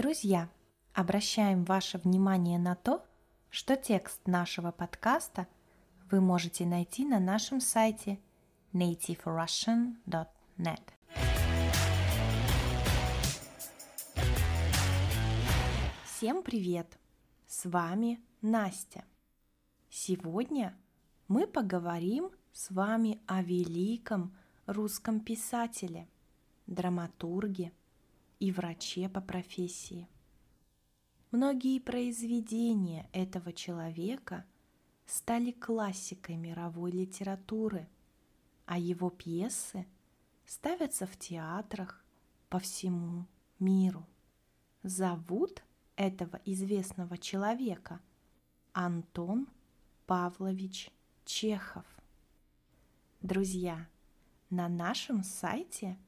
Друзья, обращаем ваше внимание на то, что текст нашего подкаста вы можете найти на нашем сайте nativerussian.net. Всем привет! С вами Настя. Сегодня мы поговорим с вами о великом русском писателе, драматурге и враче по профессии. Многие произведения этого человека стали классикой мировой литературы, а его пьесы ставятся в театрах по всему миру. Зовут этого известного человека Антон Павлович Чехов. Друзья, на нашем сайте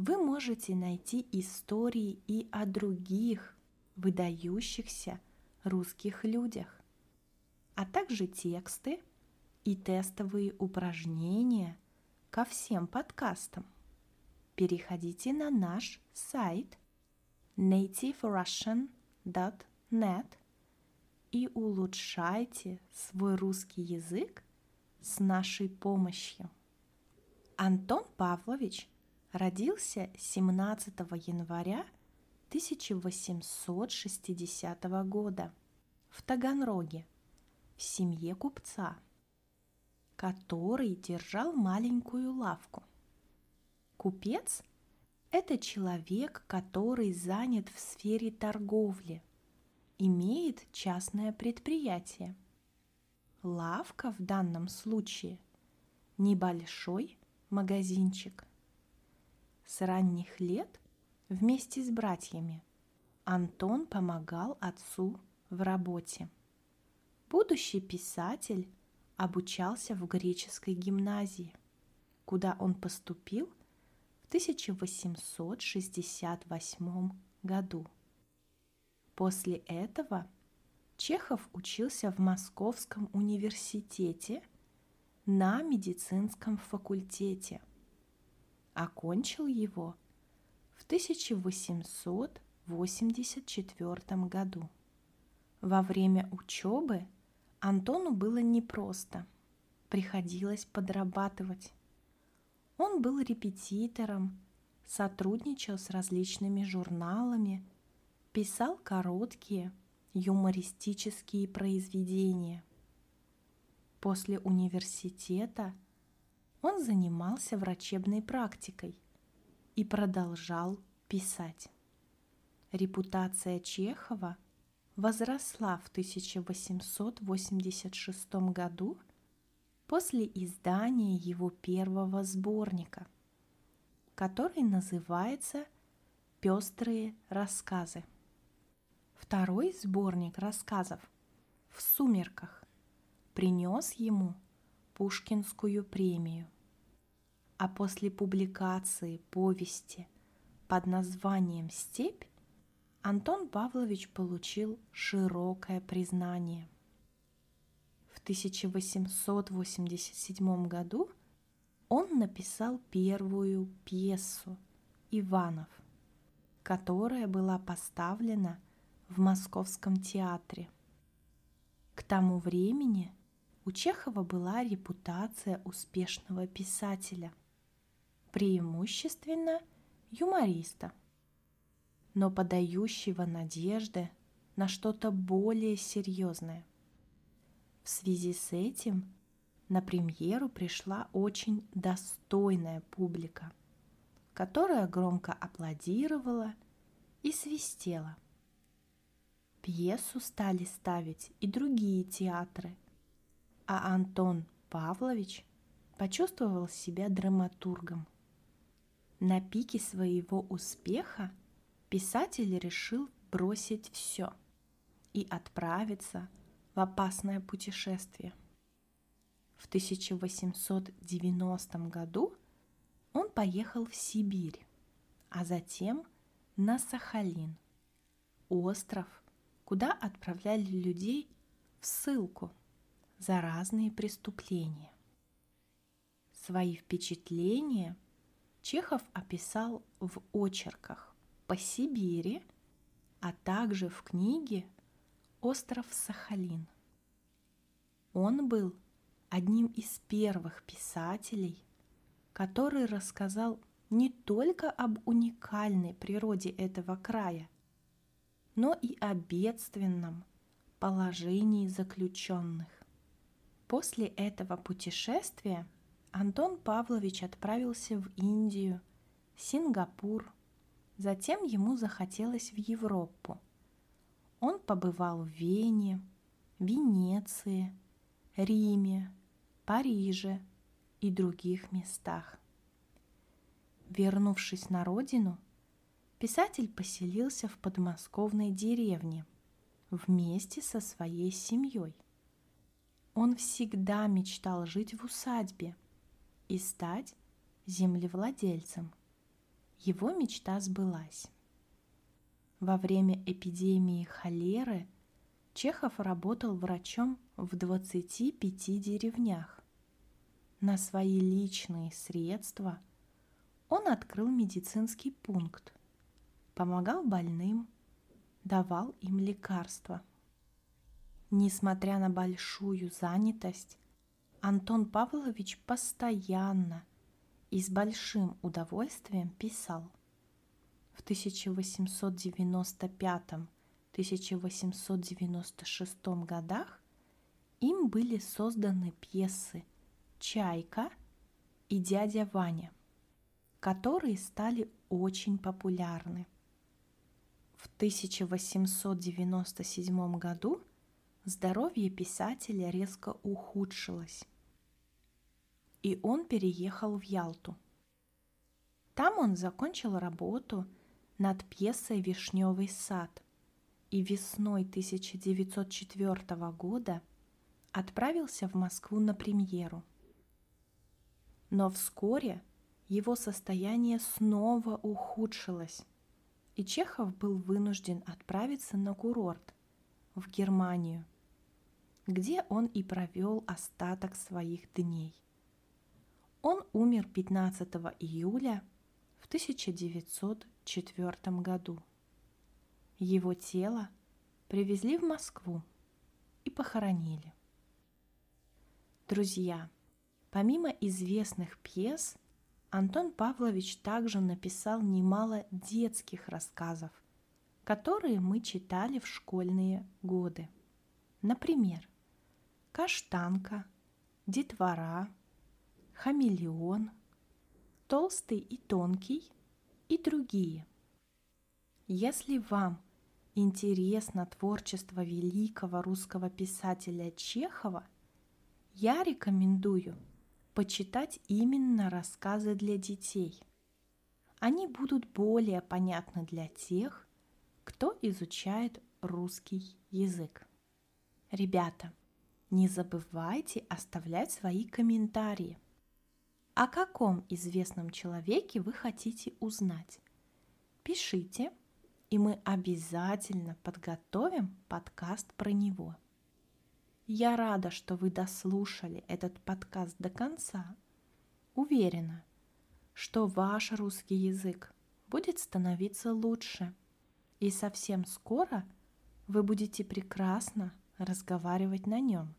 вы можете найти истории и о других выдающихся русских людях, а также тексты и тестовые упражнения ко всем подкастам. Переходите на наш сайт nativerussian.net и улучшайте свой русский язык с нашей помощью. Антон Павлович родился 17 января 1860 года в Таганроге в семье купца, который держал маленькую лавку. Купец – это человек, который занят в сфере торговли, имеет частное предприятие. Лавка в данном случае – небольшой магазинчик. С ранних лет вместе с братьями Антон помогал отцу в работе. Будущий писатель обучался в греческой гимназии, куда он поступил в 1868 году. После этого Чехов учился в Московском университете на медицинском факультете. Окончил его в 1884 году. Во время учебы Антону было непросто, приходилось подрабатывать. Он был репетитором, сотрудничал с различными журналами, писал короткие юмористические произведения – После университета он занимался врачебной практикой и продолжал писать. Репутация Чехова возросла в 1886 году после издания его первого сборника, который называется «Пестрые рассказы». Второй сборник рассказов «В сумерках» принес ему Пушкинскую премию. А после публикации повести под названием «Степь» Антон Павлович получил широкое признание. В 1887 году он написал первую пьесу «Иванов», которая была поставлена в Московском театре. К тому времени у Чехова была репутация успешного писателя, преимущественно юмориста, но подающего надежды на что-то более серьезное. В связи с этим на премьеру пришла очень достойная публика, которая громко аплодировала и свистела. Пьесу стали ставить и другие театры – а Антон Павлович почувствовал себя драматургом. На пике своего успеха писатель решил бросить все и отправиться в опасное путешествие. В 1890 году он поехал в Сибирь, а затем на Сахалин, остров, куда отправляли людей в ссылку – за разные преступления. Свои впечатления Чехов описал в очерках по Сибири а также в книге «Остров Сахалин». Он был одним из первых писателей, который рассказал не только об уникальной природе этого края, но и о бедственном положении заключенных. После этого путешествия Антон Павлович отправился в Индию, Сингапур, затем ему захотелось в Европу. Он побывал в Вене, Венеции, Риме, Париже и других местах. Вернувшись на родину, писатель поселился в подмосковной деревне вместе со своей семьей. Он всегда мечтал жить в усадьбе и стать землевладельцем. Его мечта сбылась. Во время эпидемии холеры Чехов работал врачом в 25 деревнях. На свои личные средства – он открыл медицинский пункт, помогал больным, давал им лекарства. Несмотря на большую занятость, Антон Павлович постоянно и с большим удовольствием писал. В 1895-1896 годах им были созданы пьесы «Чайка» и «Дядя Ваня» которые стали очень популярны. В 1897 году здоровье писателя резко ухудшилось, и он переехал в Ялту. Там он закончил работу над пьесой «Вишневый сад» и весной 1904 года отправился в Москву на премьеру. Но вскоре его состояние снова ухудшилось, и Чехов был вынужден отправиться на курорт в Германию, где он и провел остаток своих дней. Он умер 15 июля в 1904 году. Его тело привезли в Москву и похоронили. Друзья, помимо известных пьес – Антон Павлович также написал немало детских рассказов, которые мы читали в школьные годы. Например, «Каштанка», «Детвора», «Хамелеон», «Толстый и тонкий» и другие. Если вам интересно творчество великого русского писателя Чехова, я рекомендую – почитать именно рассказы для детей. Они будут более понятны для тех, кто изучает русский язык. Ребята, не забывайте оставлять свои комментарии. О каком известном человеке вы хотите узнать? Пишите, и мы обязательно подготовим подкаст про него. Я рада, что вы дослушали этот подкаст до конца. Уверена, что ваш русский язык будет становиться лучше, и совсем скоро вы будете прекрасно разговаривать на нем.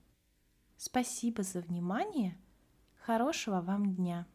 Спасибо за внимание. Хорошего вам дня!